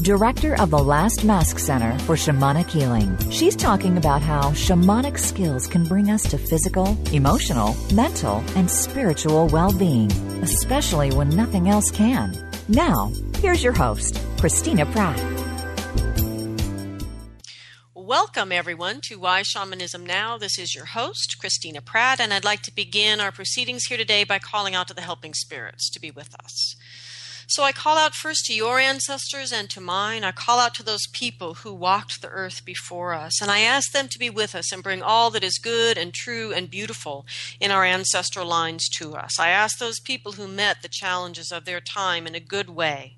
director of the Last Mask Center for Shamanic Healing. She's talking about how shamanic skills can bring us to physical, emotional, mental, and spiritual well being, especially when nothing else can. Now, here's your host, Christina Pratt. Welcome, everyone, to Why Shamanism Now. This is your host, Christina Pratt, and I'd like to begin our proceedings here today by calling out to the helping spirits to be with us. So I call out first to your ancestors and to mine. I call out to those people who walked the earth before us, and I ask them to be with us and bring all that is good and true and beautiful in our ancestral lines to us. I ask those people who met the challenges of their time in a good way,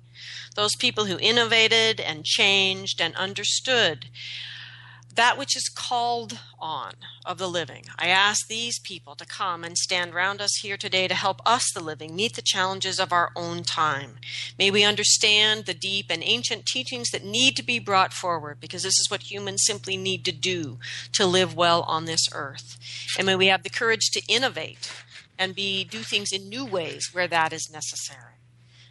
those people who innovated and changed and understood that which is called on of the living. I ask these people to come and stand round us here today to help us, the living, meet the challenges of our own time. May we understand the deep and ancient teachings that need to be brought forward because this is what humans simply need to do to live well on this earth. And may we have the courage to innovate and be do things in new ways where that is necessary.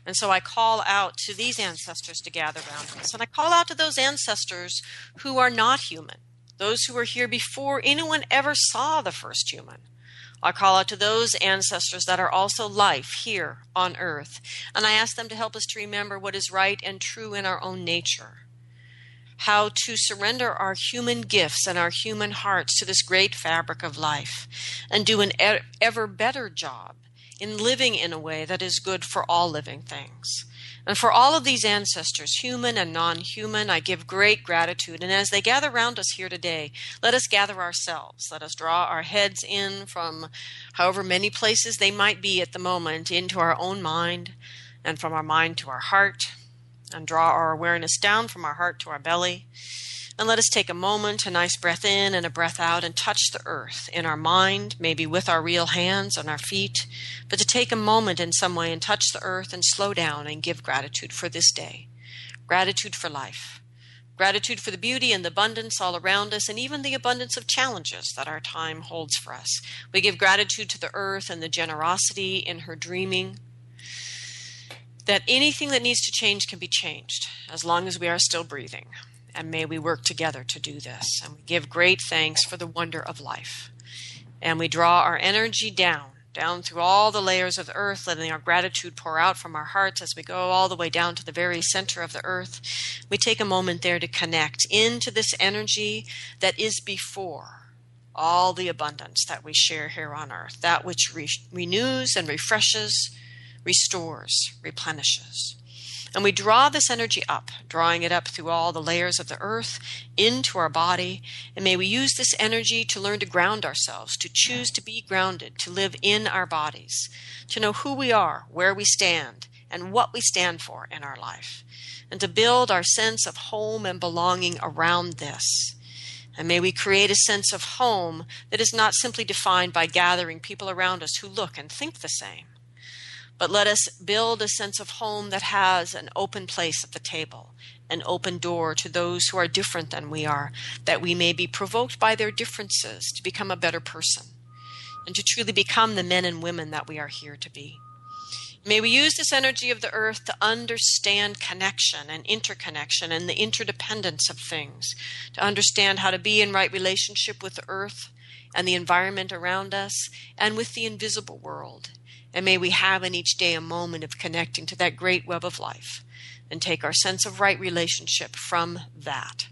And so I call out to these ancestors to gather around us. And I call out to those ancestors who are not human, those who were here before anyone ever saw the first human. I call out to those ancestors that are also life here on earth. And I ask them to help us to remember what is right and true in our own nature. How to surrender our human gifts and our human hearts to this great fabric of life and do an ever better job in living in a way that is good for all living things. And for all of these ancestors, human and non human, I give great gratitude. And as they gather round us here today, let us gather ourselves. Let us draw our heads in from however many places they might be at the moment into our own mind, and from our mind to our heart, and draw our awareness down from our heart to our belly. And let us take a moment, a nice breath in and a breath out, and touch the earth in our mind, maybe with our real hands on our feet, but to take a moment in some way and touch the earth and slow down and give gratitude for this day. Gratitude for life. Gratitude for the beauty and the abundance all around us, and even the abundance of challenges that our time holds for us. We give gratitude to the earth and the generosity in her dreaming. That anything that needs to change can be changed as long as we are still breathing and may we work together to do this. And we give great thanks for the wonder of life. And we draw our energy down, down through all the layers of the earth, letting our gratitude pour out from our hearts as we go all the way down to the very center of the earth. We take a moment there to connect into this energy that is before all the abundance that we share here on earth, that which re- renews and refreshes, restores, replenishes. And we draw this energy up, drawing it up through all the layers of the earth into our body. And may we use this energy to learn to ground ourselves, to choose to be grounded, to live in our bodies, to know who we are, where we stand, and what we stand for in our life, and to build our sense of home and belonging around this. And may we create a sense of home that is not simply defined by gathering people around us who look and think the same but let us build a sense of home that has an open place at the table, an open door to those who are different than we are, that we may be provoked by their differences to become a better person and to truly become the men and women that we are here to be. May we use this energy of the earth to understand connection and interconnection and the interdependence of things, to understand how to be in right relationship with the earth and the environment around us and with the invisible world and may we have in each day a moment of connecting to that great web of life and take our sense of right relationship from that.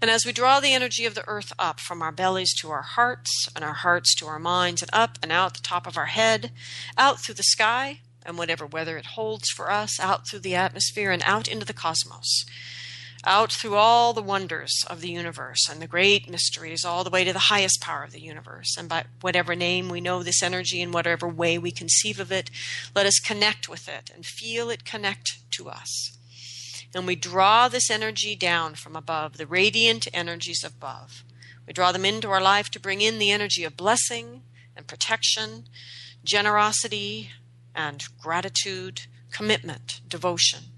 And as we draw the energy of the earth up from our bellies to our hearts, and our hearts to our minds, and up and out the top of our head, out through the sky, and whatever weather it holds for us, out through the atmosphere, and out into the cosmos, out through all the wonders of the universe and the great mysteries, all the way to the highest power of the universe. And by whatever name we know this energy, in whatever way we conceive of it, let us connect with it and feel it connect to us. And we draw this energy down from above, the radiant energies above. We draw them into our life to bring in the energy of blessing and protection, generosity and gratitude, commitment, devotion.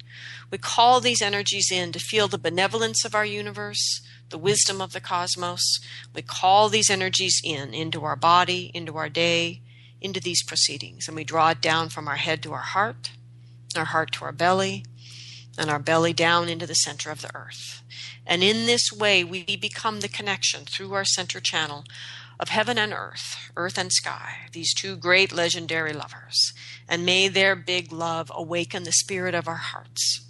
We call these energies in to feel the benevolence of our universe, the wisdom of the cosmos. We call these energies in, into our body, into our day, into these proceedings. And we draw it down from our head to our heart, our heart to our belly, and our belly down into the center of the earth. And in this way, we become the connection through our center channel of heaven and earth, earth and sky, these two great legendary lovers. And may their big love awaken the spirit of our hearts.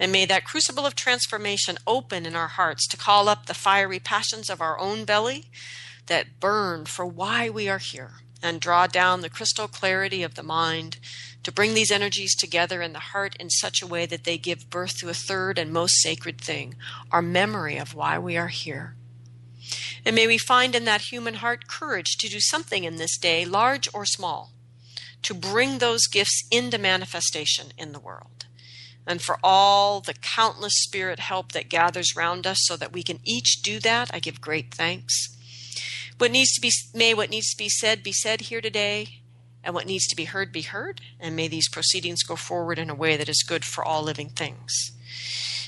And may that crucible of transformation open in our hearts to call up the fiery passions of our own belly that burn for why we are here and draw down the crystal clarity of the mind to bring these energies together in the heart in such a way that they give birth to a third and most sacred thing our memory of why we are here. And may we find in that human heart courage to do something in this day, large or small, to bring those gifts into manifestation in the world. And for all the countless spirit help that gathers round us so that we can each do that, I give great thanks. What needs to be may what needs to be said be said here today, and what needs to be heard be heard, and may these proceedings go forward in a way that is good for all living things.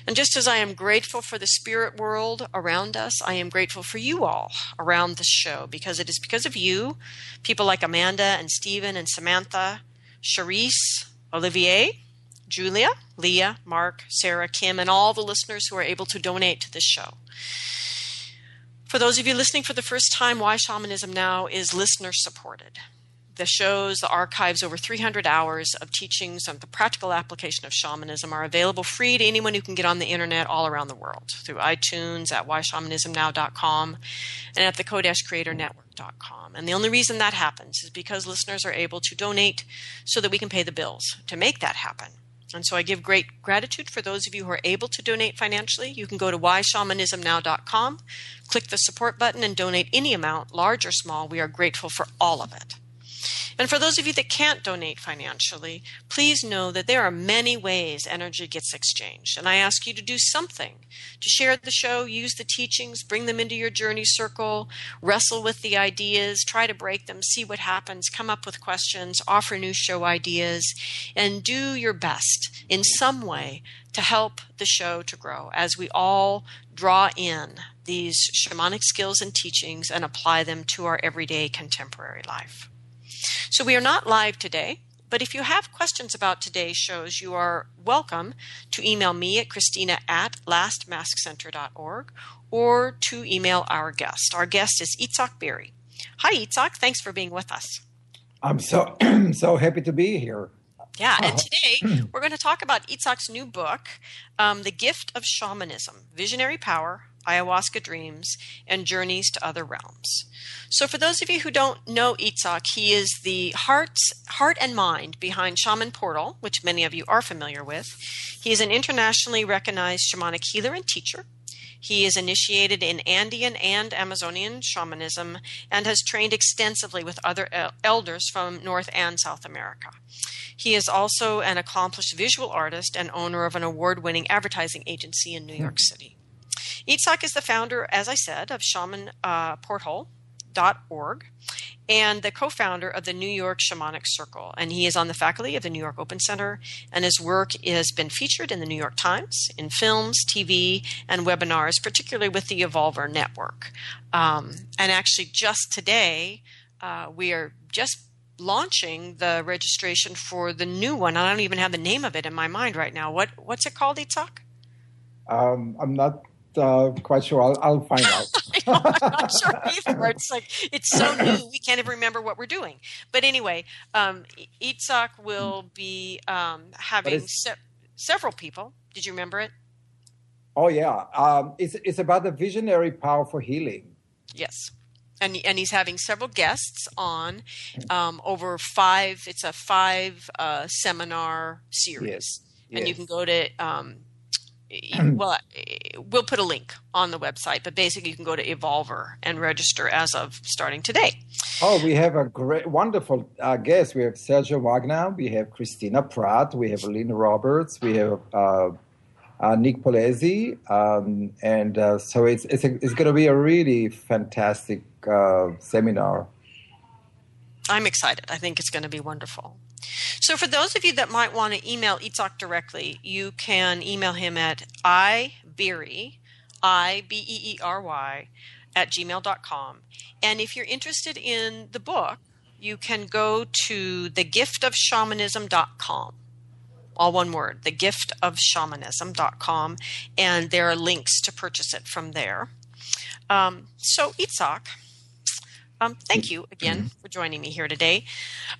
And just as I am grateful for the spirit world around us, I am grateful for you all around this show because it is because of you, people like Amanda and Stephen and Samantha, Charisse, Olivier, Julia, Leah, Mark, Sarah, Kim, and all the listeners who are able to donate to this show. For those of you listening for the first time, Why Shamanism Now is listener supported. The shows, the archives, over 300 hours of teachings on the practical application of shamanism are available free to anyone who can get on the internet all around the world through iTunes, at whyshamanismnow.com, and at the cocreatornetwork.com. And the only reason that happens is because listeners are able to donate so that we can pay the bills to make that happen. And so I give great gratitude for those of you who are able to donate financially. You can go to whyshamanismnow.com, click the support button, and donate any amount, large or small. We are grateful for all of it. And for those of you that can't donate financially, please know that there are many ways energy gets exchanged. And I ask you to do something to share the show, use the teachings, bring them into your journey circle, wrestle with the ideas, try to break them, see what happens, come up with questions, offer new show ideas, and do your best in some way to help the show to grow as we all draw in these shamanic skills and teachings and apply them to our everyday contemporary life. So we are not live today, but if you have questions about today's shows, you are welcome to email me at Christina at lastmaskcenter.org or to email our guest. Our guest is Itzhak Beery. Hi, Itzhak. Thanks for being with us. I'm so so happy to be here. Yeah, and today we're going to talk about Itzhak's new book, um, The Gift of Shamanism Visionary Power, Ayahuasca Dreams, and Journeys to Other Realms. So, for those of you who don't know Itzhak, he is the heart's, heart and mind behind Shaman Portal, which many of you are familiar with. He is an internationally recognized shamanic healer and teacher. He is initiated in Andean and Amazonian shamanism and has trained extensively with other elders from North and South America. He is also an accomplished visual artist and owner of an award winning advertising agency in New York hmm. City. Itzhak is the founder, as I said, of Shaman uh, and the co-founder of the New York Shamanic Circle. And he is on the faculty of the New York Open Center, and his work has been featured in the New York Times, in films, TV, and webinars, particularly with the Evolver Network. Um, and actually, just today, uh, we are just launching the registration for the new one. I don't even have the name of it in my mind right now. What what's it called, Itzhak? Um, I'm not uh, quite sure. I'll, I'll find out. I'm not sure either. It's like it's so new we can't even remember what we're doing. But anyway, um, Itzhak will be um, having se- several people. Did you remember it? Oh yeah, um, it's it's about the visionary power for healing. Yes. And, and he's having several guests on um, over five. It's a five uh, seminar series, yes. and yes. you can go to um, well, we'll put a link on the website, but basically you can go to Evolver and register as of starting today. Oh, we have a great, wonderful uh, guest. We have Sergio Wagner, we have Christina Pratt, we have Llyn Roberts, we have uh, uh, Nick Polizzi, um, and uh, so it's it's, it's going to be a really fantastic uh, seminar. I'm excited. I think it's going to be wonderful. So, for those of you that might want to email Itzhak directly, you can email him at ibeery, I B E E R Y, at gmail.com. And if you're interested in the book, you can go to thegiftofshamanism.com. All one word, thegiftofshamanism.com, and there are links to purchase it from there. Um, so, Itzhak, um, thank you again mm-hmm. for joining me here today.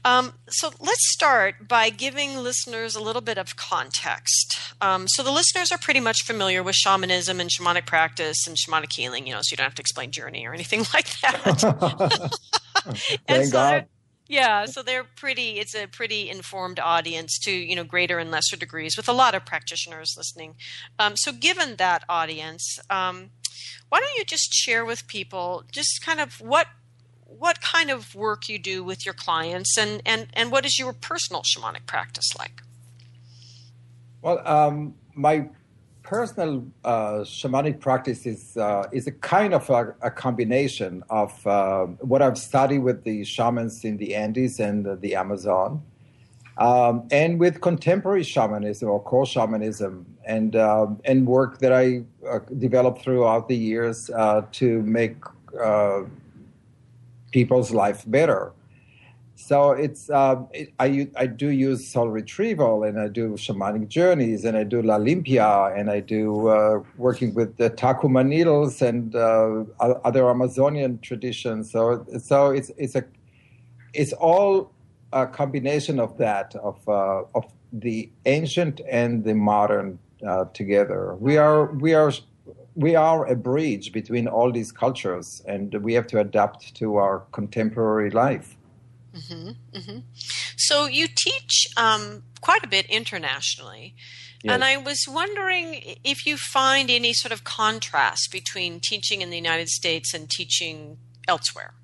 Um, so let's start by giving listeners a little bit of context. Um, so the listeners are pretty much familiar with shamanism and shamanic practice and shamanic healing, you know, so you don't have to explain journey or anything like that. Thank so God. Yeah, so they're pretty. It's a pretty informed audience to you know greater and lesser degrees, with a lot of practitioners listening. Um, so, given that audience, um, why don't you just share with people just kind of what what kind of work you do with your clients and, and, and what is your personal shamanic practice like? Well, um, my personal uh, shamanic practice is, uh, is a kind of a, a combination of uh, what I've studied with the shamans in the Andes and the Amazon. Um, and with contemporary shamanism or core shamanism and um, and work that I uh, developed throughout the years uh, to make uh, people's life better. So it's uh, it, I I do use soul retrieval and I do shamanic journeys and I do La Limpia and I do uh, working with the Takuma needles and uh, other Amazonian traditions. So so it's it's a it's all a combination of that of uh, of the ancient and the modern uh, together. We are we are we are a bridge between all these cultures, and we have to adapt to our contemporary life. Mm-hmm, mm-hmm. So you teach um, quite a bit internationally. Yes. And I was wondering if you find any sort of contrast between teaching in the United States and teaching elsewhere.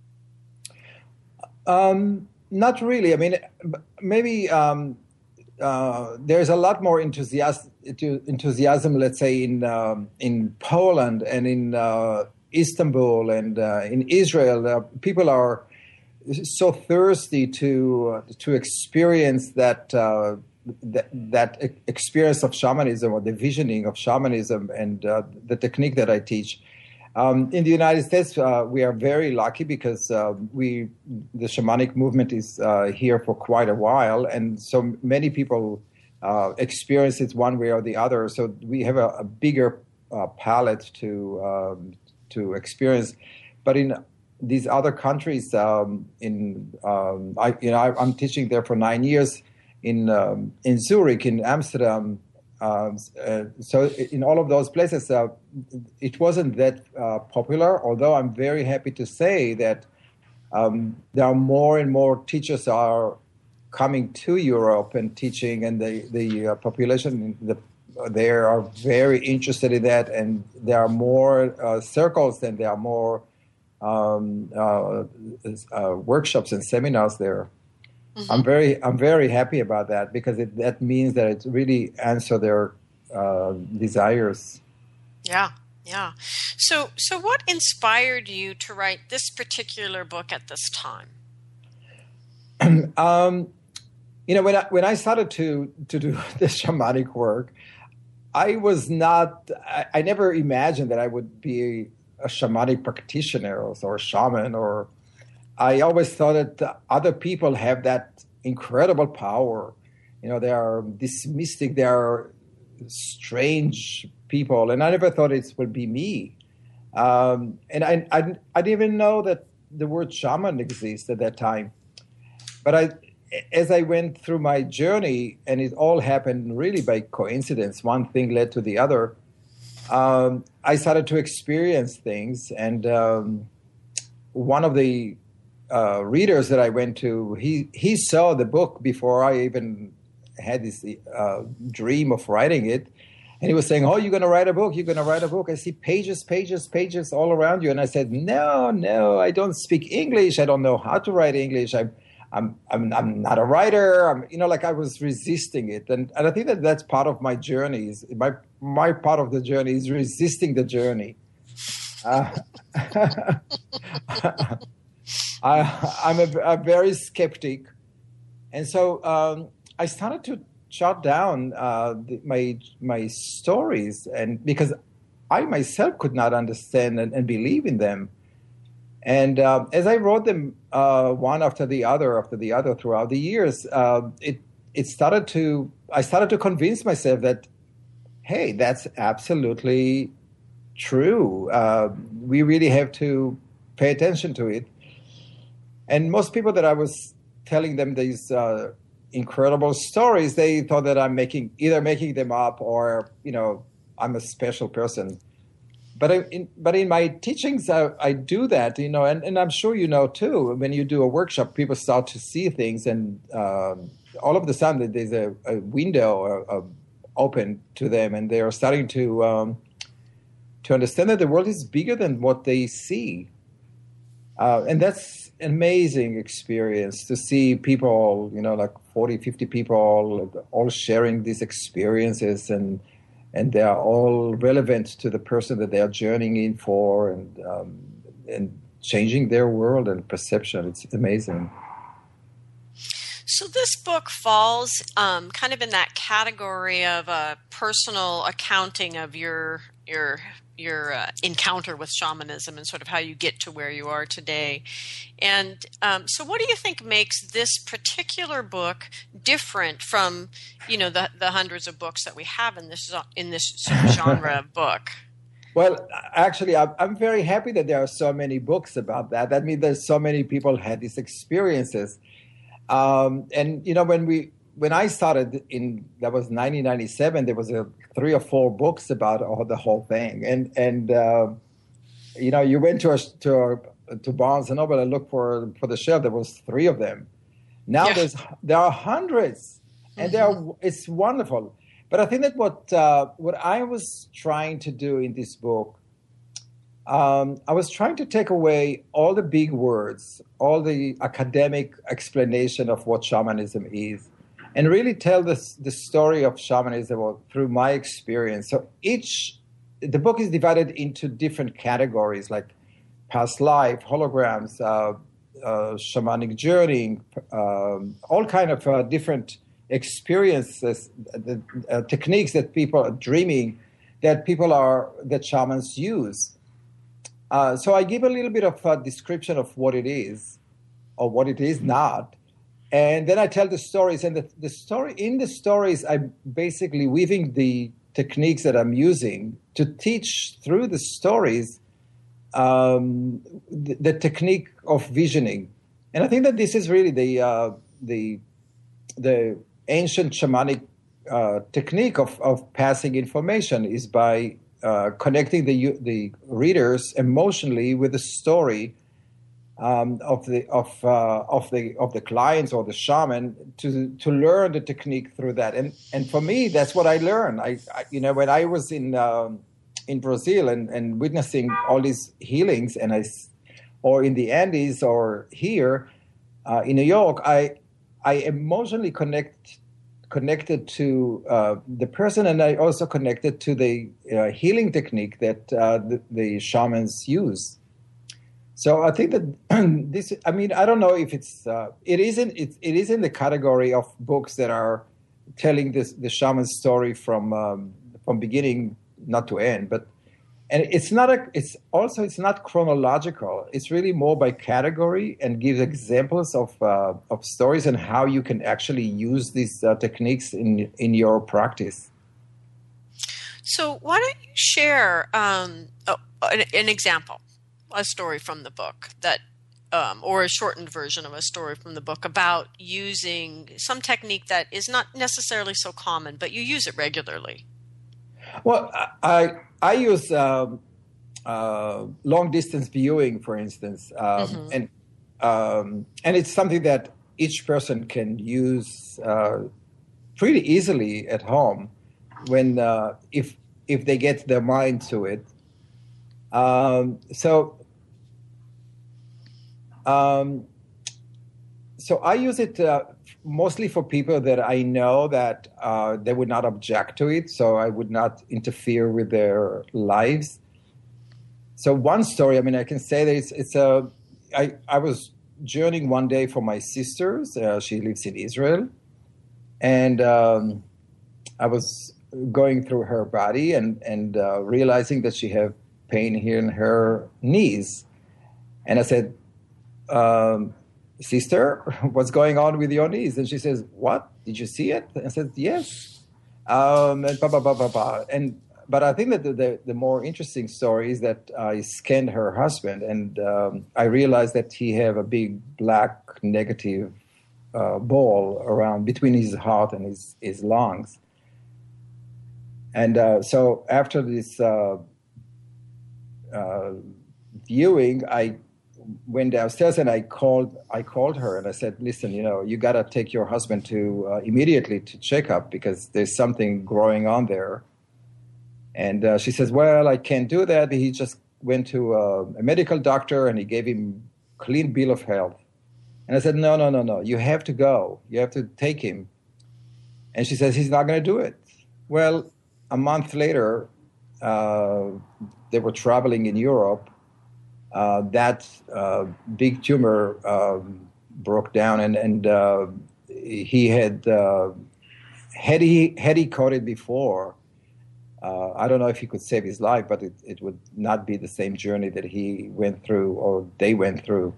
Um, not really. I mean, maybe um, uh, there's a lot more enthusiasm, enthusiasm let's say, in um, in Poland and in uh, Istanbul and uh, in Israel. Uh, people are so thirsty to to experience that, uh, that. that experience of shamanism or the visioning of shamanism and the technique that I teach, um, in the United States, uh, we are very lucky because uh, we the shamanic movement is uh, here for quite a while, and so many people uh, experience it one way or the other. So we have a, a bigger uh, palette to um, to experience. But in these other countries, um, in um, I, you know, I, am teaching there for nine years in um, in Zurich, in Amsterdam, um, uh, so in all of those places, uh, it wasn't that uh, popular. Although I'm very happy to say that um, there are more and more teachers are coming to Europe and teaching, and the the uh, population the, there are very interested in that, and there are more uh, circles and there are more um, uh, workshops and seminars there. Mm-hmm. I'm very I'm very happy about that because it, that means that it really answer their uh, desires. Yeah, yeah. So so what inspired you to write this particular book at this time? um, you know, when I when I started to to do this shamanic work, I was not. I, I never imagined that I would be a shamanic practitioner or, or a shaman or I always thought that other people have that incredible power. You know, they are this mystic, they are strange people, and I never thought it would be me. Um, and I, I, I didn't even know that the word shaman exists at that time. But I, as I went through my journey, and it all happened really by coincidence, one thing led to the other. Um, I started to experience things, and um, one of the uh, readers that I went to, he he saw the book before I even had this uh, dream of writing it, and he was saying, "Oh, you're going to write a book? You're going to write a book? I see pages, pages, pages all around you." And I said, "No, no, I don't speak English. I don't know how to write English. I'm." I'm, I'm, I'm not a writer. I'm, you know, like I was resisting it. And, and I think that that's part of my journey is my, my part of the journey is resisting the journey. Uh, I, I'm a, a, very skeptic. And so um, I started to jot down uh, the, my, my stories and because I myself could not understand and, and believe in them. And uh, as I wrote them uh, one after the other after the other throughout the years, uh, it it started to I started to convince myself that hey, that's absolutely true. Uh, we really have to pay attention to it. And most people that I was telling them these uh, incredible stories, they thought that I'm making either making them up or you know I'm a special person but in, but in my teachings, I, I, do that, you know, and, and I'm sure you know too. When you do a workshop, people start to see things, and um, all of the sudden there's a, a window open to them, and they are starting to um, to understand that the world is bigger than what they see, uh, and that's amazing experience to see people, you know, like 40, 50 people all, sharing these experiences and and they are all relevant to the person that they are journeying in for and um, and changing their world and perception. It's amazing. So this book falls um, kind of in that category of a personal accounting of your your your uh, encounter with shamanism and sort of how you get to where you are today. And um, so, what do you think makes this particular book different from you know the the hundreds of books that we have in this in this sort of genre of book? Well, actually, I'm very happy that there are so many books about that. That means there's so many people had these experiences. Um, and you know, when we when I started in that was 1997, there was a three or four books about all, the whole thing, and and uh, you know you went to a, to a, to Barnes and Noble and looked for for the shelf. There was three of them. Now yeah. there's there are hundreds, and mm-hmm. are it's wonderful. But I think that what uh, what I was trying to do in this book, um, I was trying to take away all the big words, all the academic explanation of what shamanism is, and really tell this the story of shamanism through my experience. So each the book is divided into different categories like past life, holograms, uh, uh, shamanic journeying, um, all kind of uh, different experiences, the uh, techniques that people are dreaming that people are that shamans use. Uh, so I give a little bit of a description of what it is or what it is not, and then I tell the stories. And the, the story in the stories, I'm basically weaving the techniques that I'm using to teach through the stories um, the, the, technique of visioning. And I think that this is really the uh, the the ancient shamanic uh, technique of, of passing information is by uh, connecting the the readers emotionally with the story um, of the of uh, of the of the clients or the shaman to to learn the technique through that. And and for me, that's what I learned. I, I you know when I was in um, in Brazil and, and witnessing all these healings, and I or in the Andes or here uh, in New York, I I emotionally connect connected to uh, the person, and I also connected to the uh, healing technique that uh, the, the shamans use. So I think that this. I mean, I don't know if it's. Uh, it isn't. It, it is in the category of books that are telling this the shaman story from um, from beginning not to end. But and it's not a. It's also it's not chronological. It's really more by category and gives examples of uh, of stories and how you can actually use these uh, techniques in in your practice. So why don't you share um, an, an example? A story from the book that um, or a shortened version of a story from the book about using some technique that is not necessarily so common, but you use it regularly. Well, I I use um, uh, long distance viewing, for instance, um, mm-hmm. and um, and it's something that each person can use uh, pretty easily at home when uh, if if they get their mind to it. Um, so, um, so I use it uh, mostly for people that I know that uh, they would not object to it, so I would not interfere with their lives. So one story, I mean, I can say that it's, it's a. I I was journeying one day for my sisters. Uh, she lives in Israel, and um, I was going through her body and and uh, realizing that she had pain here in her knees, and I said. Um, sister, what's going on with your knees? And she says, what? Did you see it? And I said, yes. Um, and blah, blah, blah, blah, blah. And, but I think that the, the, the more interesting story is that I scanned her husband and um, I realized that he have a big black negative uh, ball around between his heart and his, his lungs. And uh, so after this uh, uh viewing, I went downstairs and I called I called her and I said, listen, you know, you got to take your husband to uh, immediately to check up because there's something growing on there. And uh, she says, well, I can't do that. He just went to a, a medical doctor and he gave him clean bill of health. And I said, no, no, no, no. You have to go. You have to take him. And she says, he's not going to do it. Well, a month later, uh, they were traveling in Europe uh, that uh, big tumor um, broke down, and and uh, he had uh, had he had he caught it before. Uh, I don't know if he could save his life, but it, it would not be the same journey that he went through or they went through.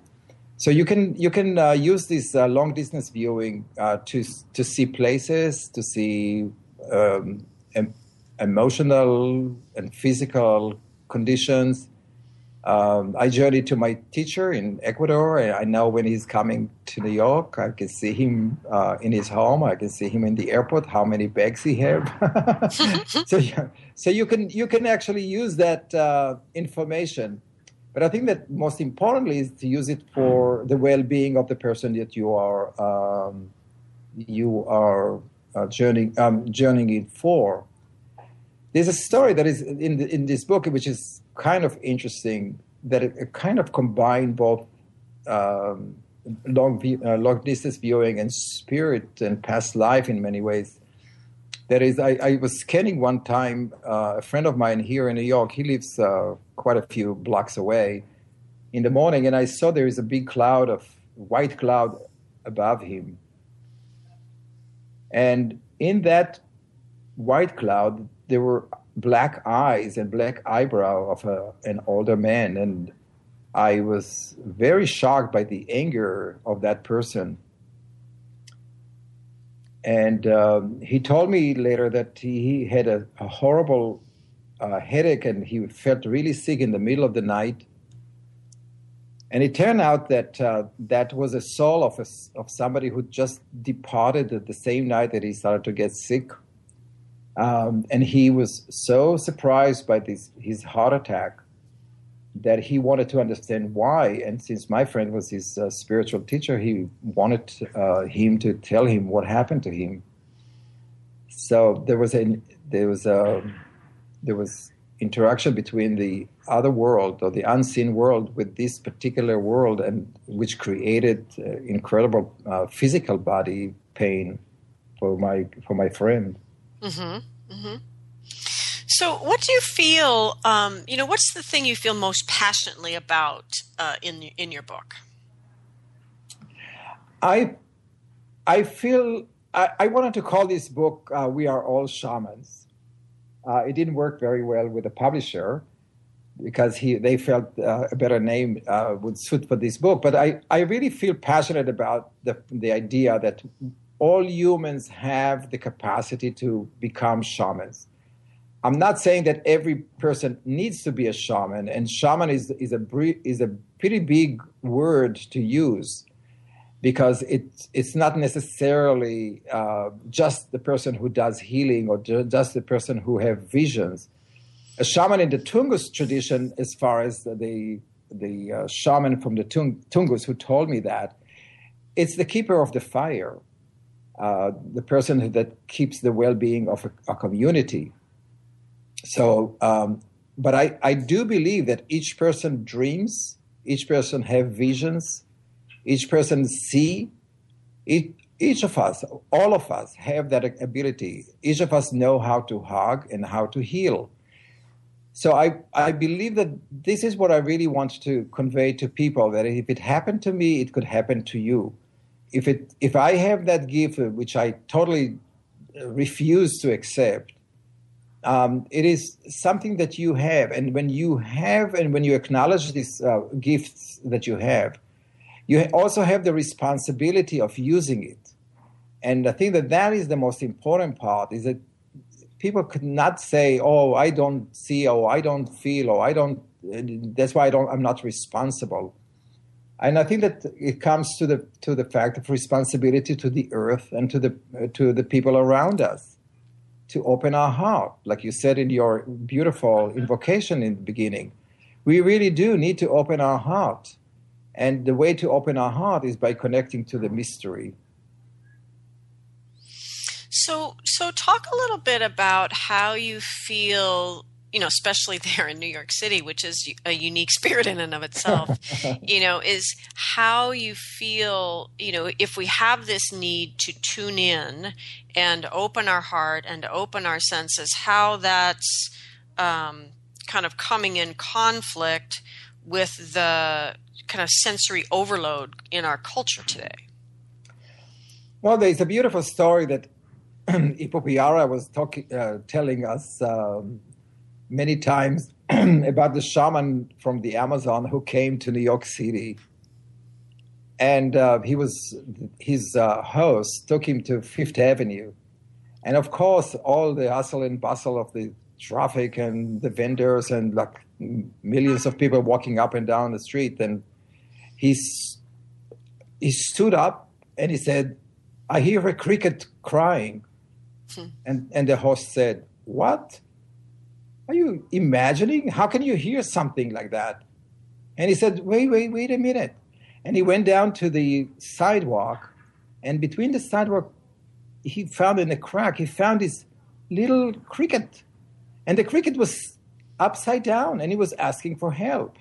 So you can you can use this long distance viewing to to see places, to see um, em- emotional and physical conditions um, I journeyed to my teacher in Ecuador. and I know when he's coming to New York. I can see him uh, in his home. I can see him in the airport. How many bags he have? so, so you can you can actually use that uh, information. But I think that most importantly is to use it for the well-being of the person that you are um, you are uh, journeying um, journeying for. There's a story that is in the, in this book, which is kind of interesting that it, it kind of combined both um, long, uh, long distance viewing and spirit and past life in many ways. That is, I, I was scanning one time uh, a friend of mine here in New York. He lives uh, quite a few blocks away. In the morning, and I saw there is a big cloud of white cloud above him, and in that white cloud there were black eyes and black eyebrow of a, an older man. And i was very shocked by the anger of that person. And um, he told me later that he had a, a horrible uh, headache and he felt really sick in the middle of the night. And it turned out that uh, that was a soul of, a, of somebody who just departed the same night that he started to get sick um, and he was so surprised by this, his heart attack that he wanted to understand why. And since my friend was his uh, spiritual teacher, he wanted uh, him to tell him what happened to him. So there was a there was a there was interaction between the other world or the unseen world with this particular world, and which created uh, incredible uh, physical body pain for my for my friend. Mm-hmm. Mm-hmm. So, what do you feel? Um, you know, what's the thing you feel most passionately about uh, in in your book? I I feel I, I wanted to call this book uh, "We Are All Shamans." Uh, it didn't work very well with the publisher because he they felt uh, a better name uh, would suit for this book. But I, I really feel passionate about the the idea that all humans have the capacity to become shamans. I'm not saying that every person needs to be a shaman, and shaman is, is, a, is a pretty big word to use because it, it's not necessarily uh, just the person who does healing or just the person who have visions. A shaman in the Tungus tradition, as far as the, the uh, shaman from the Tungus who told me that, it's the keeper of the fire uh, the person that keeps the well-being of a, a community. So, um, but I, I do believe that each person dreams, each person have visions, each person see It, each of us, all of us, have that ability. Each of us know how to hug and how to heal. So I, I believe that this is what I really want to convey to people that if it happened to me, it could happen to you. If it if I have that gift, which I totally refuse to accept, um, it is something that you have, and when you have and when you acknowledge these uh, gifts that you have, you also have the responsibility of using it. And I think that that is the most important part: is that people could not say, "Oh, I don't see," or "I don't feel," or "I don't." That's why I don't. I'm not responsible. And I think that it comes to the to the fact of responsibility to the earth and to the to the people around us, to open our heart, like you said in your beautiful mm-hmm. invocation in the beginning. We really do need to open our heart, and the way to open our heart is by connecting to the mystery. So, so talk a little bit about how you feel you know, especially there in New York City, which is a unique spirit in and of itself, you know, is how you feel, you know, if we have this need to tune in and open our heart and open our senses, how that's um, kind of coming in conflict with the kind of sensory overload in our culture today. Well, there's a beautiful story that Ipupiara was talking, uh, telling us um, many times about the shaman from the Amazon who came to New York City, and uh, he was his uh, host took him to Fifth Avenue, and of course all the hustle and bustle of the traffic and the vendors and like millions of people walking up and down the street, and he's he stood up and he said, "I hear a cricket crying." Hmm. And, and the host said, What? Are you imagining? How can you hear something like that? And he said, Wait, wait, wait a minute. And he went down to the sidewalk, and between the sidewalk, he found in a crack, he found this little cricket. And the cricket was upside down, and he was asking for help.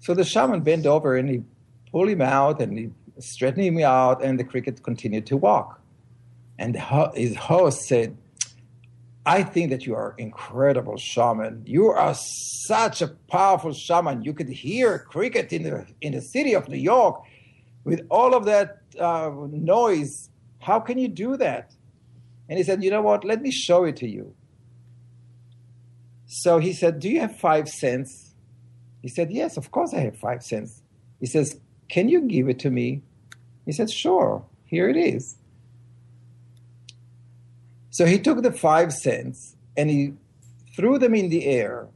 So the shaman bent over and he pulled him out and he straightened him out, and the cricket continued to walk. And his host said, I think that you are incredible shaman. You are such a powerful shaman. You could hear cricket in the in the city of New York with all of that uh, noise. How can you do that? And he said, You know what? Let me show it to you. So he said, Do you have five cents? He said, Yes, of course I have five cents. He says, Can you give it to me? He said, Sure, here it is. So he took the five cents and he threw them in the air,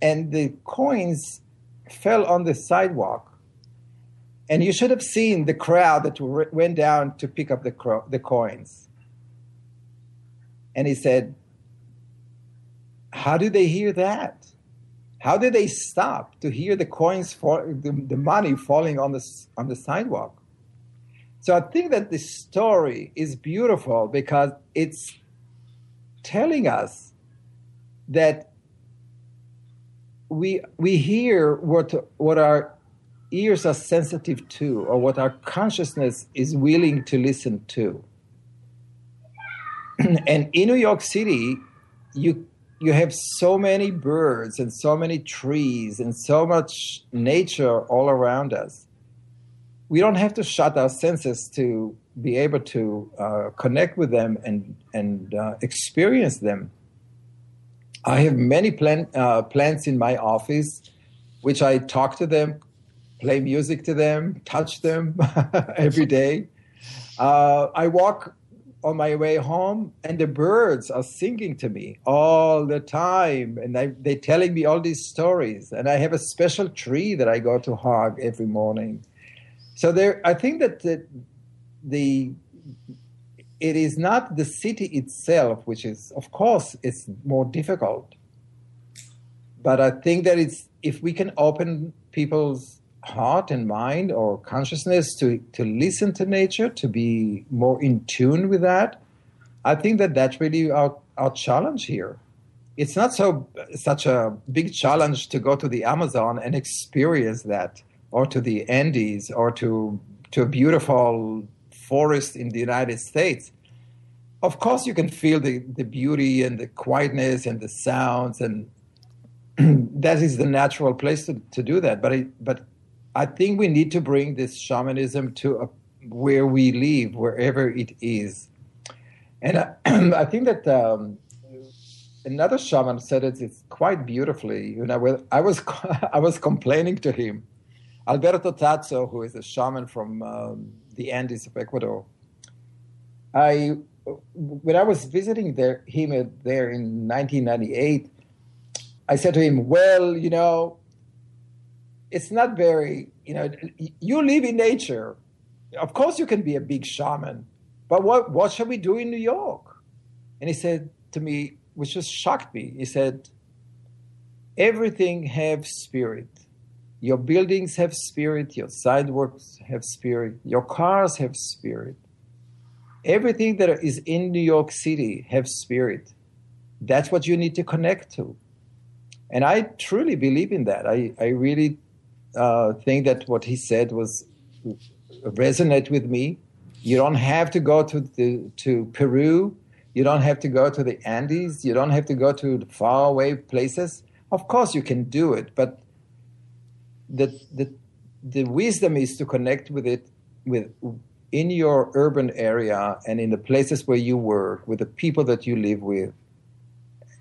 and the coins fell on the sidewalk. And you should have seen the crowd that went down to pick up the, cro- the coins. And he said, How did they hear that? How did they stop to hear the coins, fall, the, the money falling on the, on the sidewalk? So I think that the story is beautiful because it's telling us that we we hear what what our ears are sensitive to or what our consciousness is willing to listen to. and in New York City, you you have so many birds and so many trees and so much nature all around us we don't have to shut our senses to be able to uh, connect with them and and uh, experience them. I have many plant, uh, plants in my office, which I talk to them, play music to them, touch them every day. Uh, I walk on my way home, and the birds are singing to me all the time, and I, they're telling me all these stories. And I have a special tree that I go to hug every morning so there, I think that the, the it is not the city itself, which is, of course, it's more difficult. But I think that it's if we can open people's heart and mind or consciousness to to listen to nature, to be more in tune with that, I think that that's really our our challenge here. It's not so such a big challenge to go to the Amazon and experience that or to the Andes or to to a beautiful forest in the United States, of course you can feel the, the beauty and the quietness and the sounds and that is the natural place to, to do that. But I, but I think we need to bring this shamanism to a, where we live, wherever it is. And I, I think that um, another shaman said it it's quite beautifully. You know, I was I was complaining to him, Alberto Taxo, who is a shaman from um, the Andes of Ecuador. I when I was visiting there, him there in 1998, I said to him, "Well, you know, it's not very, you know, you live in nature. Of course, you can be a big shaman, but what what shall we do in New York?" And he said to me, which just shocked me. He said, "Everything have spirit. Your buildings have spirit. Your sidewalks have spirit. Your cars have spirit. Everything that is in New York City have spirit. That's what you need to connect to." And I truly believe in that. I, I really uh, think that what he said was resonate with me. You don't have to go to the, to Peru. You don't have to go to the Andes. You don't have to go to faraway places. Of course, you can do it, but the the the wisdom is to connect with it with in your urban area and in the places where you work with the people that you live with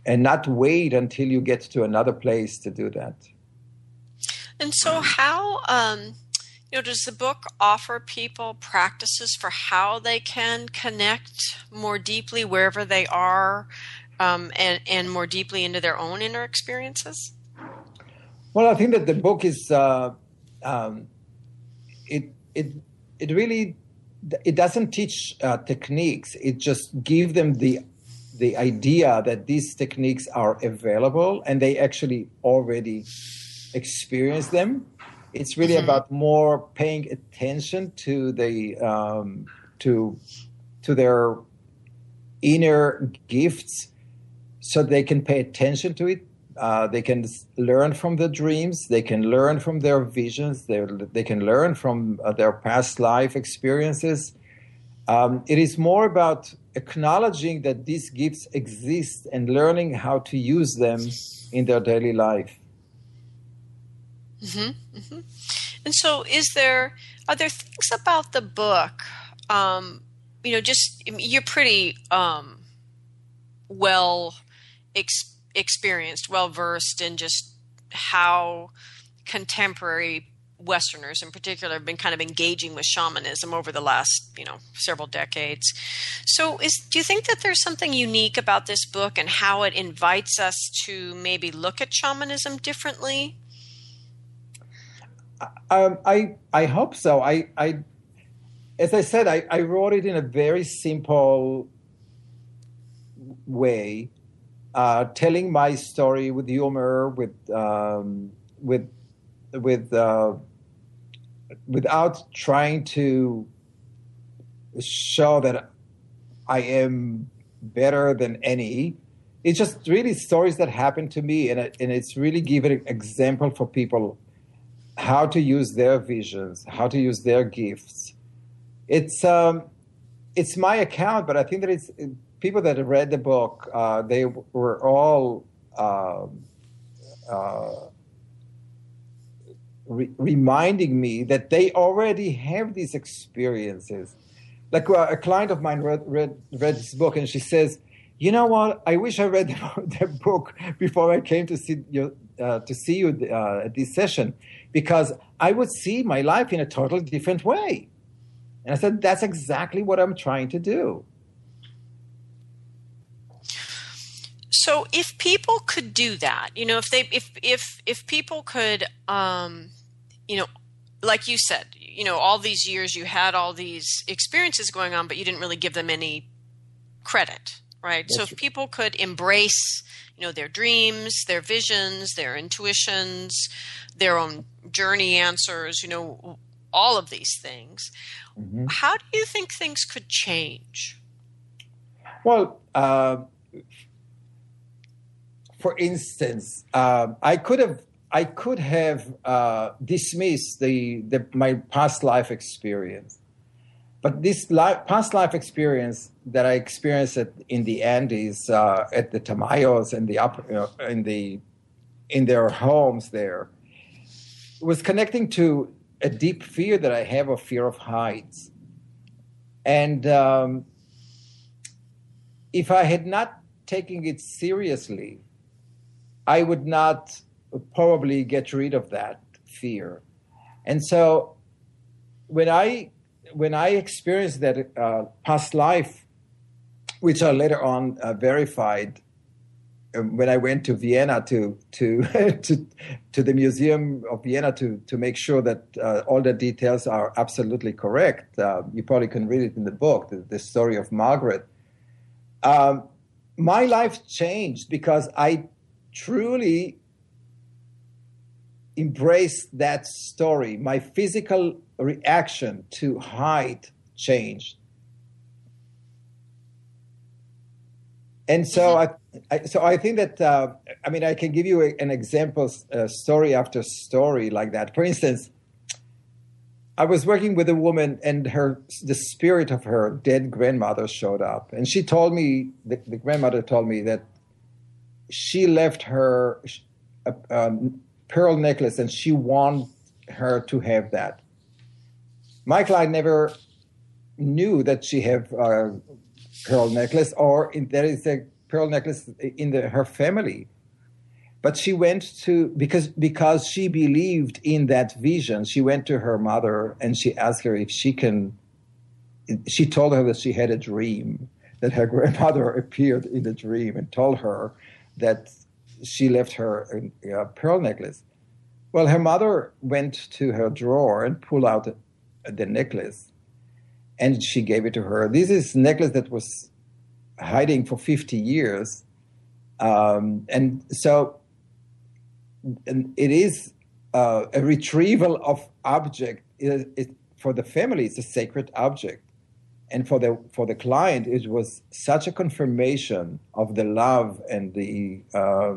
and not wait until you get to another place to do that. And so, how um, you know does the book offer people practices for how they can connect more deeply wherever they are, um, and and more deeply into their own inner experiences? Well, I think that the book is uh, um, it it it really it doesn't teach uh, techniques. It just gives them the the idea that these techniques are available and they actually already experience them. It's really mm-hmm. about more paying attention to the um, to to their inner gifts, so they can pay attention to it. Uh, they can learn from the dreams. They can learn from their visions. They they can learn from uh, their past life experiences. Um, it is more about acknowledging that these gifts exist and learning how to use them in their daily life. Mm-hmm, mm-hmm. And so, is there are there things about the book? Um, you know, just you're pretty um, well experienced, well versed in just how contemporary Westerners in particular have been kind of engaging with shamanism over the last, you know, several decades. So, is do you think that there's something unique about this book and how it invites us to maybe look at shamanism differently? Um, I I hope so. I I as I said, I, I wrote it in a very simple way, uh, telling my story with humor, with um, with with uh, without trying to show that I am better than any. It's just really stories that happen to me, and, and it's really giving an example for people how to use their visions, how to use their gifts. It's um, it's my account, but I think that it's people that have read the book. Uh, they were all uh, uh, re- reminding me that they already have these experiences. Like uh, a client of mine read, read, read this book and she says, you know what? I wish I read the, book before I came to see you, uh, to see you uh, at this session, because I would see my life in a totally different way. And I said, that's exactly what I'm trying to do. So if people could do that you know if they if if if people could um you know like you said you know all these years you had all these experiences going on but you didn't really give them any credit right That's so if people could embrace you know their dreams their visions their intuitions their own journey answers you know all of these things mm-hmm. how do you think things could change well uh, for instance, um, I could have I could have uh, dismissed the, the, my past life experience. But this past life experience that I experienced in the Andes uh, at the Tamayos and the up, you know, in the in their homes there was connecting to a deep fear that I have of fear of heights. And um, if I had not taken it seriously, I would not probably get rid of that fear. And so when I when I experienced that uh, past life, which I later on uh, verified um, when I went to Vienna to to to to the Museum of Vienna to to make sure that uh, all the details are absolutely correct. Uh, you probably can read it in the book, the, the story of Margaret. Um, my life changed because I truly embraced that story. My physical reaction to height changed. And so mm-hmm. I, I, so I think that uh, I mean I can give you a, an example, uh, story after story like that. For instance, I was working with a woman, and her the spirit of her dead grandmother showed up, and she told me the, the grandmother told me that she left her a, a pearl necklace, and she wanted her to have that. Michael, I never knew that she had a uh, pearl necklace, or in, there is a pearl necklace in the, her family. But she went to because because she believed in that vision. She went to her mother and she asked her if she can. She told her that she had a dream that her grandmother appeared in the dream and told her that she left her a pearl necklace. Well, her mother went to her drawer and pulled out the necklace and she gave it to her. This is necklace that was hiding for 50 years. Um, and so and it is uh, a retrieval of object. It, it, for the family, it's a sacred object. And for the for the client, it was such a confirmation of the love and the uh,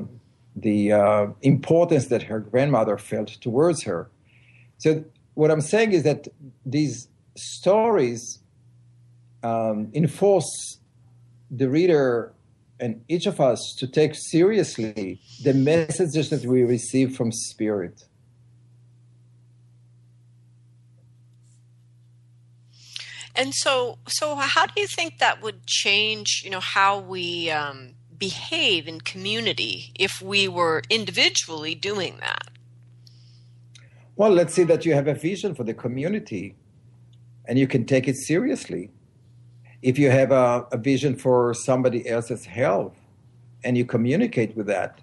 the uh, importance that her grandmother felt towards her. So what I'm saying is that these stories um, enforce the reader and each of us to take seriously the messages that we receive from spirit. And so, so how do you think that would change? You know how we um, behave in community if we were individually doing that. Well, let's say that you have a vision for the community and you can take it seriously. If you have a, a vision for somebody else's health and you communicate with that,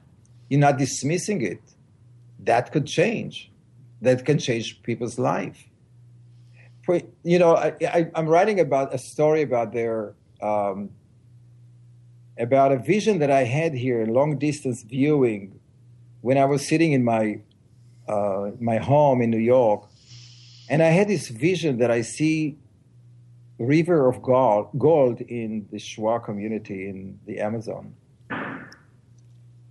you're not dismissing it. That could change. That can change people's life. You know, I, am writing about a story about their um, about a vision that I had here, long distance viewing, when I was sitting in my uh, my home in New York, and I had this vision that I see river of gold, gold in the Shuar community in the Amazon,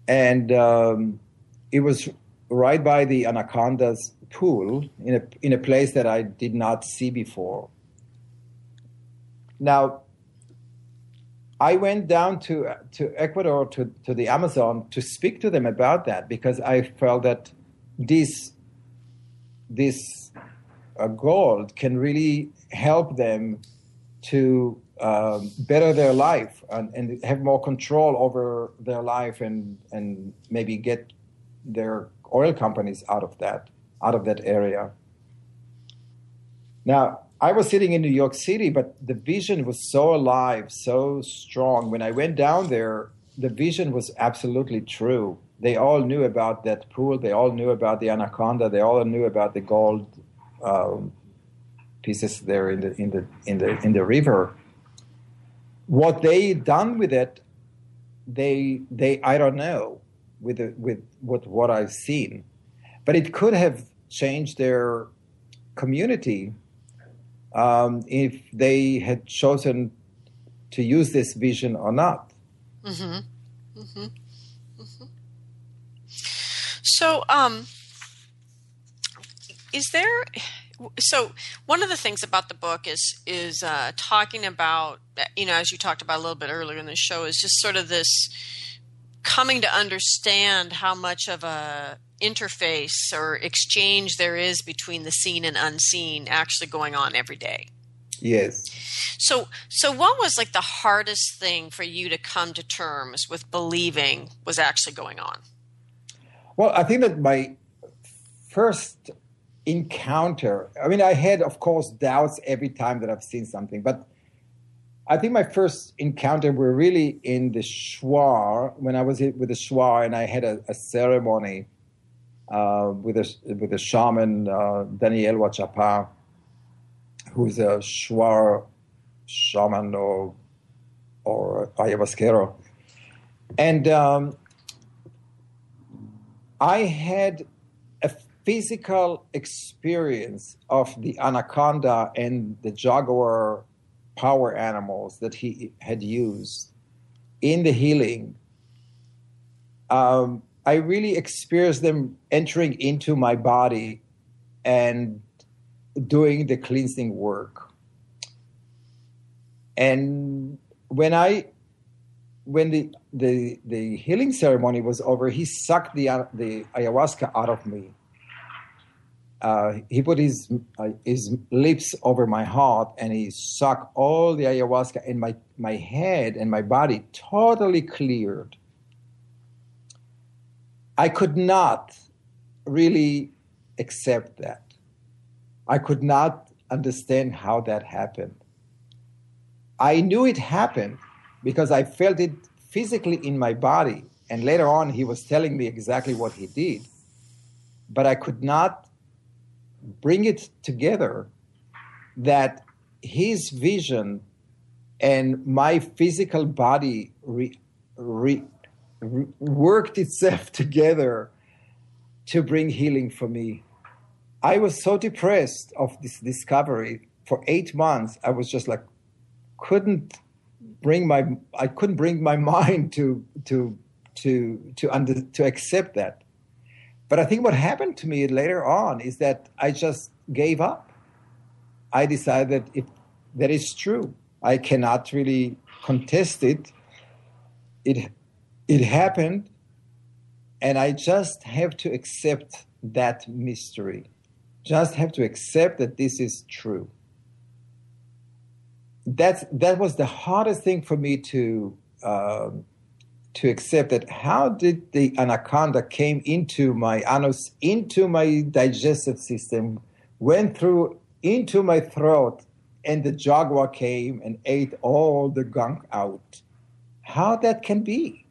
and um, it was right by the Anaconda's pool in a in a place that I did not see before. Now, I went down to to Ecuador to, to the Amazon to speak to them about that because I felt that this this uh, gold can really help them to um, better their life and, and, have more control over their life and and maybe get their oil companies out of that out of that area. Now I was sitting in New York City, but the vision was so alive, so strong. When I went down there, the vision was absolutely true they all knew about that pool. They all knew about the anaconda. They all knew about the gold um, pieces there in the in the in the in the river. What they done with it, they they I don't know with the, with what what I've seen, but it could have changed their community um, if they had chosen to use this vision or not. Mm-hmm. Mm-hmm. So, um, is there? So, one of the things about the book is is uh, talking about you know, as you talked about a little bit earlier in the show, is just sort of this coming to understand how much of a interface or exchange there is between the seen and unseen actually going on every day. Yes. So so what was like the hardest thing for you to come to terms with believing was actually going on? Well, I think that my first encounter, I mean I had of course doubts every time that I've seen something, but I think my first encounter were really in the Shuar when I was with the Shuar and I had a, a ceremony uh, with a with a shaman uh, Daniel Wachapa, who's a Shuar shaman or or ayahuasquero, and um, I had a physical experience of the anaconda and the jaguar power animals that he had used in the healing. Um, I really experienced them entering into my body and doing the cleansing work. And when I when the the the healing ceremony was over, he sucked the the ayahuasca out of me. Uh, he put his uh, his lips over my heart and he sucked all the ayahuasca, and my my head and my body totally cleared. I could not really accept that. I could not understand how that happened. I knew it happened because I felt it physically in my body. And later on, he was telling me exactly what he did. But I could not bring it together that his vision and my physical body re, re, worked itself together to bring healing for me. I was so depressed of this discovery for eight months. I was just like, couldn't bring my, I couldn't bring my mind to to to to under, to accept that. But I think what happened to me later on is that I just gave up. I decided if that is true, I cannot really contest it. It it happened, and I just have to accept that mystery. Just have to accept that this is true. That's that was the hardest thing for me to um, to accept. That how did the anaconda came into my anus, into my digestive system, went through into my throat, and the jaguar came and ate all the gunk out. How that can be?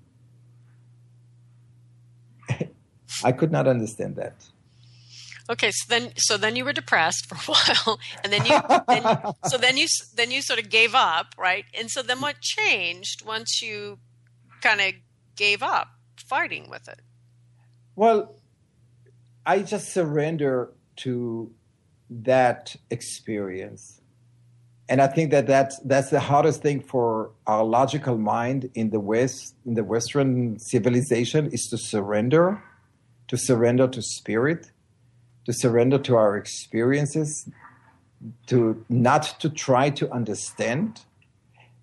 I could not understand that. Okay, so then so then you were depressed for a while, and then you then, so then you then you sort of gave up, right? And so then what changed once you kind of gave up fighting with it? Well, I just surrender to that experience. And I think that that's, that's the hardest thing for our logical mind in the West, in the Western civilization, is to surrender to surrender to spirit, to surrender to our experiences, to not to try to understand.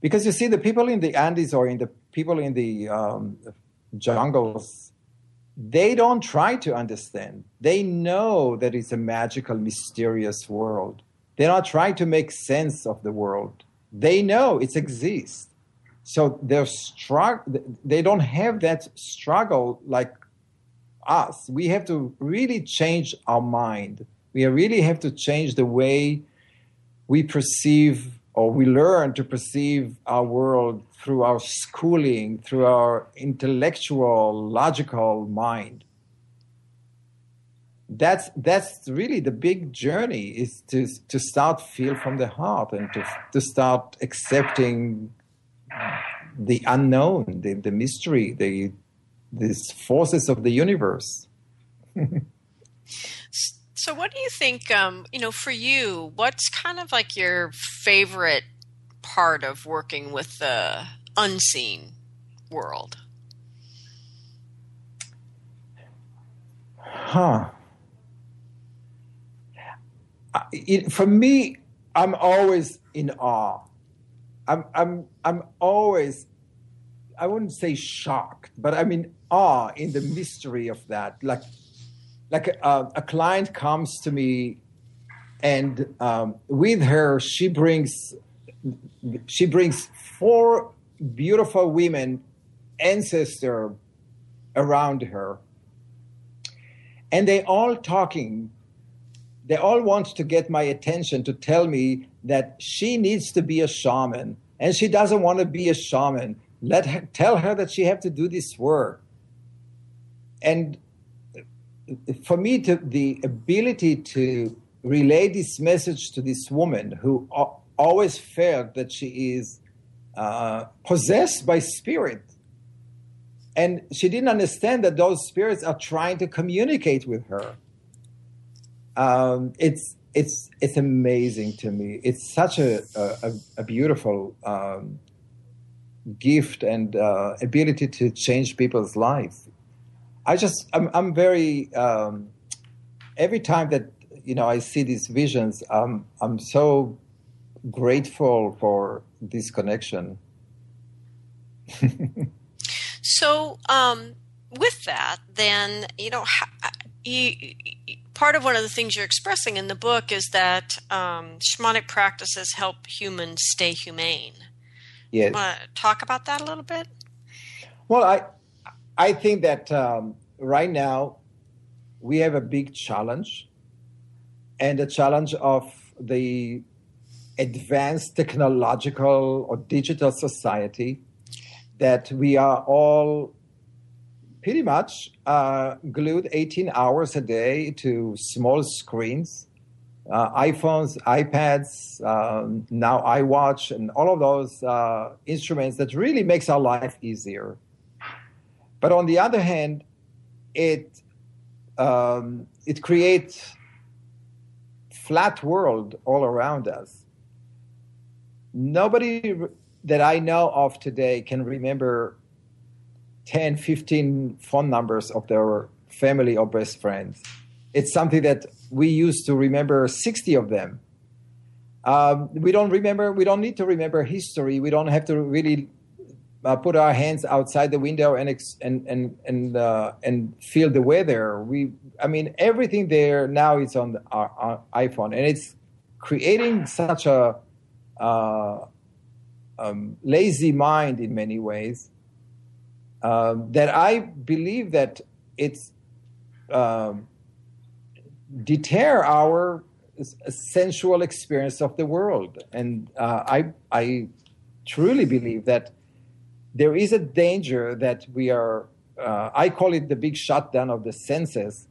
Because you see, the people in the Andes or in the people in the um, jungles, they don't try to understand. They know that it's a magical, mysterious world. They're not trying to make sense of the world. They know it exists. So they're strugg- they don't have that struggle like us. We have to really change our mind. We really have to change the way we perceive or we learn to perceive our world through our schooling, through our intellectual, logical mind. That's that's really the big journey is to to start feel from the heart and to to start accepting the unknown, the, the mystery, the these forces of the universe. so, what do you think? Um, you know, for you, what's kind of like your favorite part of working with the unseen world? Huh. It, for me, I'm always in awe. I'm, I'm, I'm always, I wouldn't say shocked, but I mean awe in the mystery of that. Like, like a, a client comes to me, and um, with her, she brings, she brings four beautiful women, ancestor, around her, and they all talking they all want to get my attention to tell me that she needs to be a shaman and she doesn't want to be a shaman. Let her tell her that she have to do this work. And for me, to, the ability to relay this message to this woman who always felt that she is uh, possessed by spirit. And she didn't understand that those spirits are trying to communicate with her um, it's it's it's amazing to me. It's such a a, a beautiful um, gift and uh, ability to change people's lives. I just I'm I'm very um, every time that you know I see these visions, I'm I'm so grateful for this connection. so um, with that, then you know. you, part of one of the things you're expressing in the book is that um, shamanic practices help humans stay humane. Yes. Want to talk about that a little bit? Well, I I think that um, right now we have a big challenge, and the challenge of the advanced technological or digital society that we are all pretty much uh, glued 18 hours a day to small screens, uh, iPhones, iPads, um, now iWatch, and all of those uh, instruments that really makes our life easier. But on the other hand, it um, it creates flat world all around us. Nobody that I know of today can remember 10, 15 phone numbers of their family or best friends. It's something that we used to remember 60 of them. Um, we don't remember, we don't need to remember history. We don't have to really uh, put our hands outside the window and ex- and and and uh, and feel the weather. We, I mean, everything there now is on the, our, our, iPhone, and it's creating such a uh, um, lazy mind in many ways um, that I believe that it's um, deter our sensual experience of the world, and uh, I I truly believe that there is a danger that we are. Uh, I call it the big shutdown of the senses.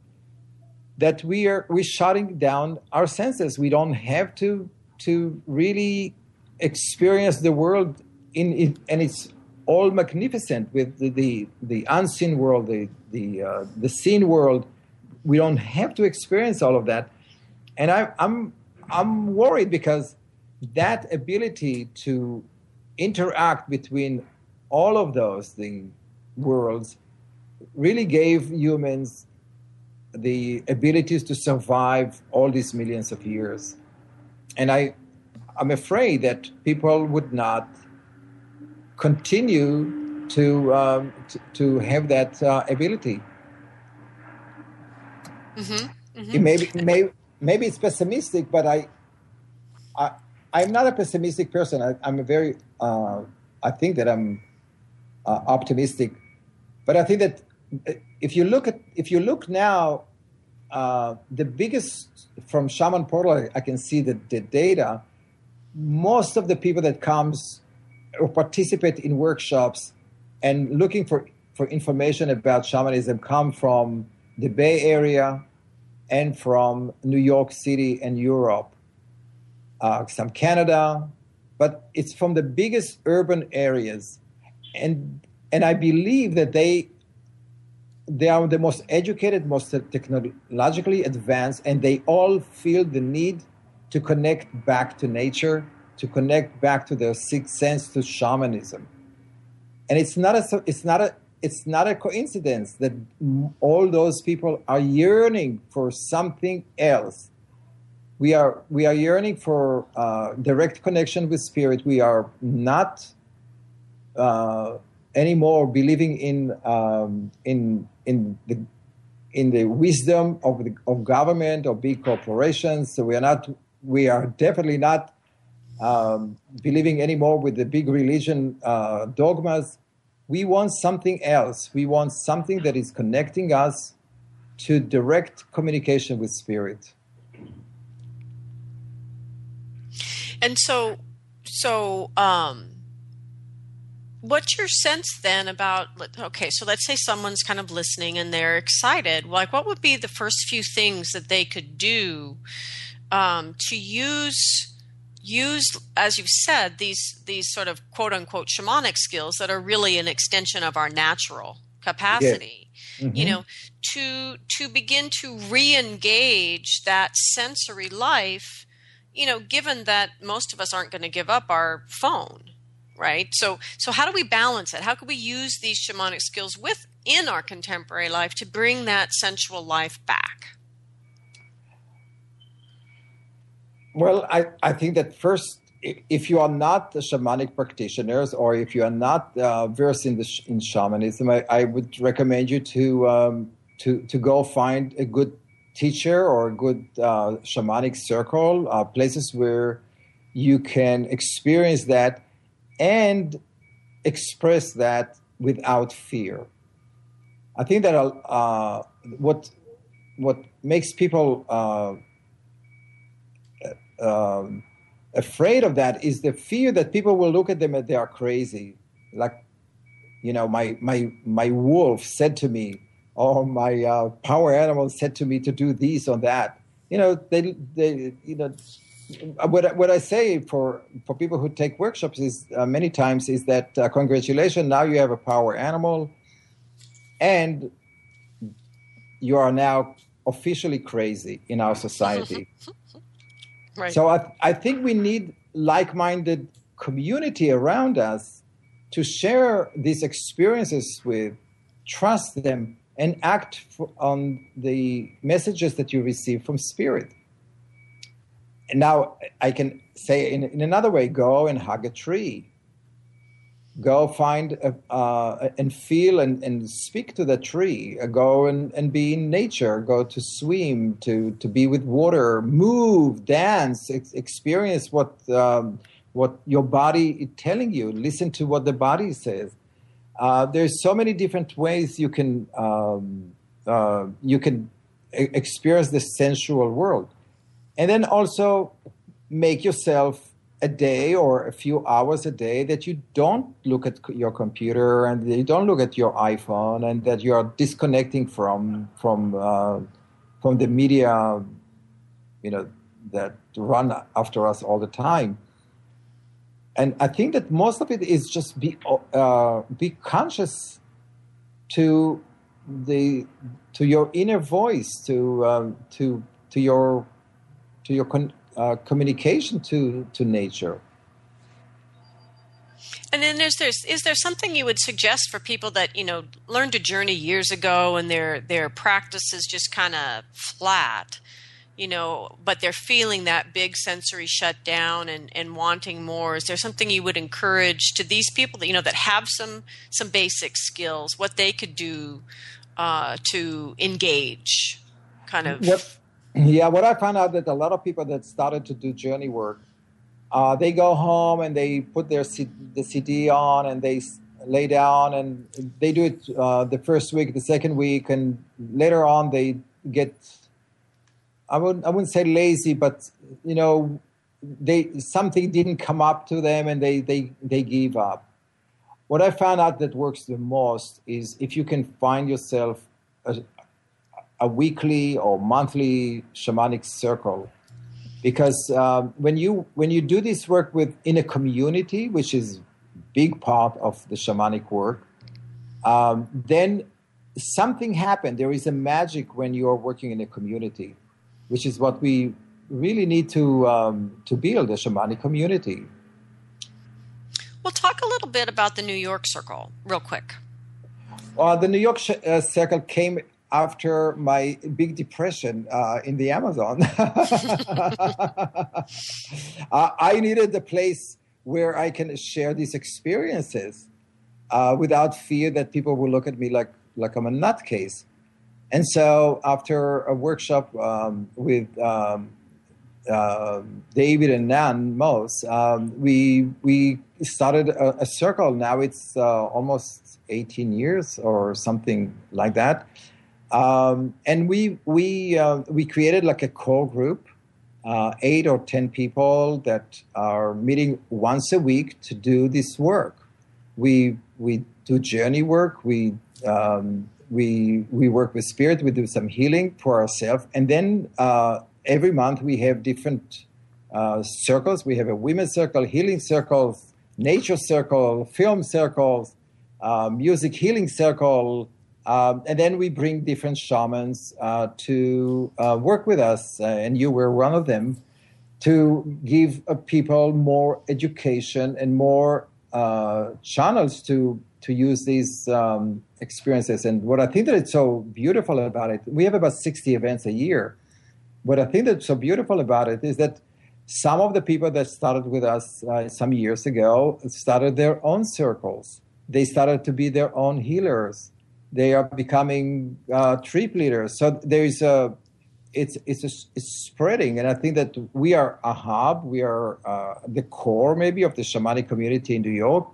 That we are we shutting down our senses. We don't have to to really experience the world in and its all magnificent with the, the, the unseen world, the, the, uh, the seen world. We don't have to experience all of that. And I, I'm, I'm worried because that ability to interact between all of those the worlds really gave humans the abilities to survive all these millions of years. And I, I'm afraid that people would not continue to um, to, to, have that uh, ability. Mm-hmm. Mm-hmm. Maybe, maybe maybe it's pessimistic, but I, I I'm not a pessimistic person. I, am a very uh, I think that I'm uh, optimistic, but I think that uh, if you look at if you look now, uh, the biggest from Shaman Portal, I can see the, the data. Most of the people that comes or participate in workshops and looking for, for information about shamanism come from the Bay Area and from New York City and Europe, uh, some Canada, but it's from the biggest urban areas. And, and I believe that they, they are the most educated, most technologically advanced, and they all feel the need to connect back to nature to connect back to their sixth sense to shamanism. And it's not a it's not a it's not a coincidence that all those people are yearning for something else. We are we are yearning for uh, direct connection with spirit. We are not uh, anymore believing in um, in in the in the wisdom of the, of government or big corporations. So we are not we are definitely not um, believing anymore with the big religion uh, dogmas we want something else. We want something that is connecting us to direct communication with spirit. And so, so, um, what's your sense then about, okay, so let's say someone's kind of listening and they're excited. Like, what would be the first few things that they could do um, to use use, as you've said, these these sort of quote unquote shamanic skills that are really an extension of our natural capacity. Mm-hmm. You know, to to begin to re-engage that sensory life. You know, given that most of us aren't going to give up our phone, right? So so how do we balance it? How can we use these shamanic skills within our contemporary life to bring that sensual life back? Well, I, I think that first, if you are not the shamanic practitioners or if you are not uh, versed in the sh- in shamanism, I, I, would recommend you to um, to to go find a good teacher or a good uh, shamanic circle, uh, places where you can experience that and express that without fear. I think that uh, what what makes people uh, um, afraid of that is the fear that people will look at them and they are crazy. Like, you know, my my my wolf said to me, or my uh, power animal said to me to do this or that. You know, they they you know. What, what I say for, for people who take workshops is uh, many times is that uh, congratulations, now you have a power animal, and you are now officially crazy in our society. Right. So I, I think we need like-minded community around us to share these experiences with, trust them, and act for, on the messages that you receive from spirit. Now I can say in, in another way: go and hug a tree. Go find a, uh, and feel and, and speak to the tree. Go and, and be in nature. Go to swim to, to be with water. Move dance ex- experience what um, what your body is telling you. Listen to what the body says. Uh, there's so many different ways you can um, uh, you can experience the sensual world and then also make yourself a day or a few hours a day that you don't look at your computer and you don't look at your iPhone and that you are disconnecting from from uh, from the media, you know, that run after us all the time. And I think that most of it is just be uh, be conscious to the to your inner voice, to um, to to your to your con- uh, communication to to nature. And then there's there's is there something you would suggest for people that you know learned a journey years ago and their their practice is just kind of flat, you know, but they're feeling that big sensory shutdown and and wanting more. Is there something you would encourage to these people that you know that have some some basic skills, what they could do uh, to engage, kind of? Yep yeah, what I found out that a lot of people that started to do journey work, uh, they go home and they put their C- the CD on and they lay down and they do it uh, the first week, the second week, and later on they get. I wouldn't I wouldn't say lazy, but you know, they something didn't come up to them and they they they give up. What I found out that works the most is if you can find yourself a, a weekly or monthly shamanic circle. Because um, when you when you do this work with in a community which is big part of the shamanic work um, then something happened. There is a magic when you are working in a community which is what we really need to um, to build a shamanic community. Well talk a little bit about the new york circle real quick. Well, the New York sh- uh, Circle came after my big depression uh, in the Amazon. uh, I needed a place where I can share these experiences uh, without fear that people will look at me like like I'm a nutcase. And so, after a workshop um, with um, uh, David and Nan Moss, um, we we started a, a circle. Now it's uh, almost 18 years or something like that. Um, and we we uh, we created like a core group, uh, eight or ten people that are meeting once a week to do this work. We we do journey work. We um, we we work with spirit. We do some healing for ourselves, and then uh, every month we have different uh, circles. We have a women's circle, healing circles, nature circle, film circles, uh, music healing circle, um, and then we bring different shamans uh, to uh, work with us, uh, and you were one of them, to give uh, people more education and more uh, channels to to use these um, experiences. And what I think that it's so beautiful about it, we have about sixty events a year. What I think that's so beautiful about it is that some of the people that started with us uh, some years ago started their own circles. They started to be their own healers they are becoming uh, trip leaders. So there is a, it's it's a, it's spreading, and I think that we are a hub. We are uh, the core maybe of the shamanic community in New York,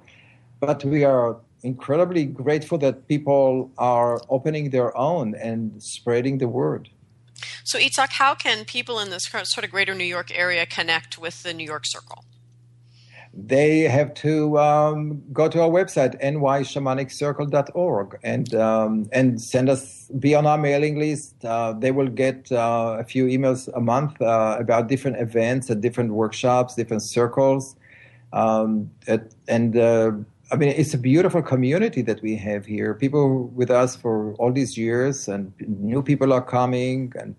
but we are incredibly grateful that people are opening their own and spreading the word. So, Itzhak, how can people in this sort of greater New York area connect with the New York Circle? They have to um, go to our website nyshamaniccircle.org and um, and send us be on our mailing list. Uh, they will get uh, a few emails a month uh, about different events and different workshops, different circles, um, at, and. Uh, I mean, it's a beautiful community that we have here. People with us for all these years, and new people are coming, and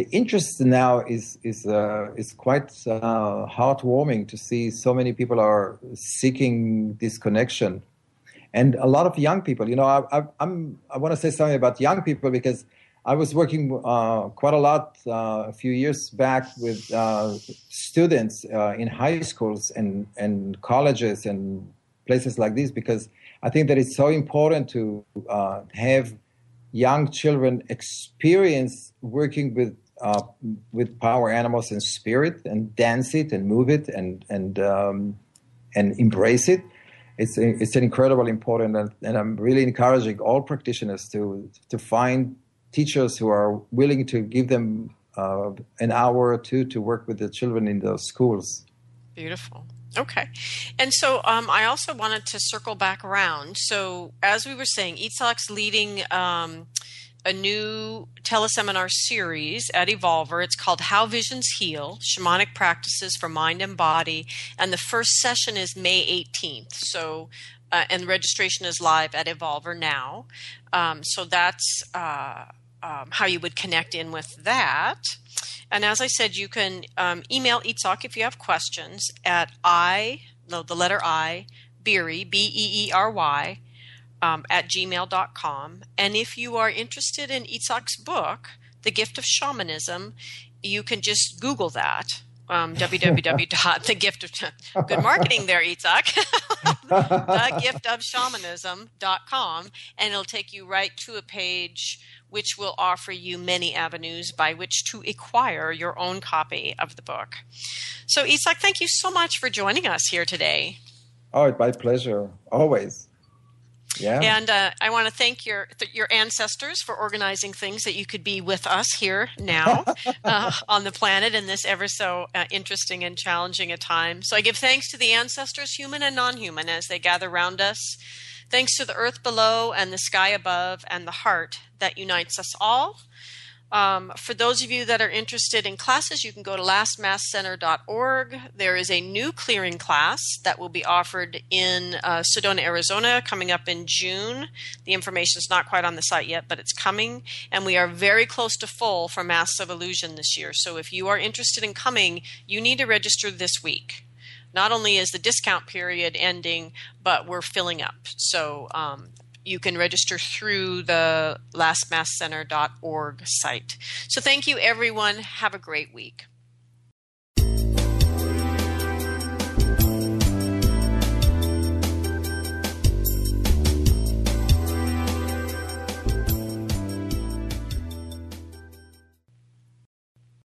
the interest now is is uh, is quite uh, heartwarming to see so many people are seeking this connection, and a lot of young people. You know, I, I, I'm I want to say something about young people because I was working uh, quite a lot uh, a few years back with uh, students uh, in high schools and and colleges and places like this because I think that it's so important to have young children experience working with uh, with power animals and spirit and dance it and move it and and um, and embrace it. It's a, it's an incredible important and, and, I'm really encouraging all practitioners to to find teachers who are willing to give them uh, an hour or two to work with the children in those schools. Beautiful. Okay. And so um, I also wanted to circle back around. So, as we were saying, Itzhak's leading um, a new teleseminar series at Evolver. It's called How Visions Heal Shamanic Practices for Mind and Body. And the first session is May 18th. So, uh, and registration is live at Evolver now. Um, so, that's uh, um, how you would connect in with that. And as I said, you can um, email Itzhak if you have questions at I, the letter I, Beery, B E E R Y, um, at gmail.com. And if you are interested in Itzhak's book, The Gift of Shamanism, you can just Google that. Um, www.thegift of good marketing there, Itzhak. thegiftofshamanism.com, and it'll take you right to a page which will offer you many avenues by which to acquire your own copy of the book. So, Itzhak, thank you so much for joining us here today. Oh, my pleasure, always. Yeah. And uh, I want to thank your th- your ancestors for organizing things that you could be with us here now uh, on the planet in this ever so uh, interesting and challenging a time. So I give thanks to the ancestors, human and non-human, as they gather around us. Thanks to the earth below and the sky above and the heart that unites us all. Um, for those of you that are interested in classes, you can go to lastmaskcenter.org. There is a new clearing class that will be offered in uh, Sedona, Arizona, coming up in June. The information is not quite on the site yet, but it's coming. And we are very close to full for Masks of Illusion this year. So if you are interested in coming, you need to register this week. Not only is the discount period ending, but we're filling up. So um, you can register through the lastmaskcenter.org site. So thank you, everyone. Have a great week.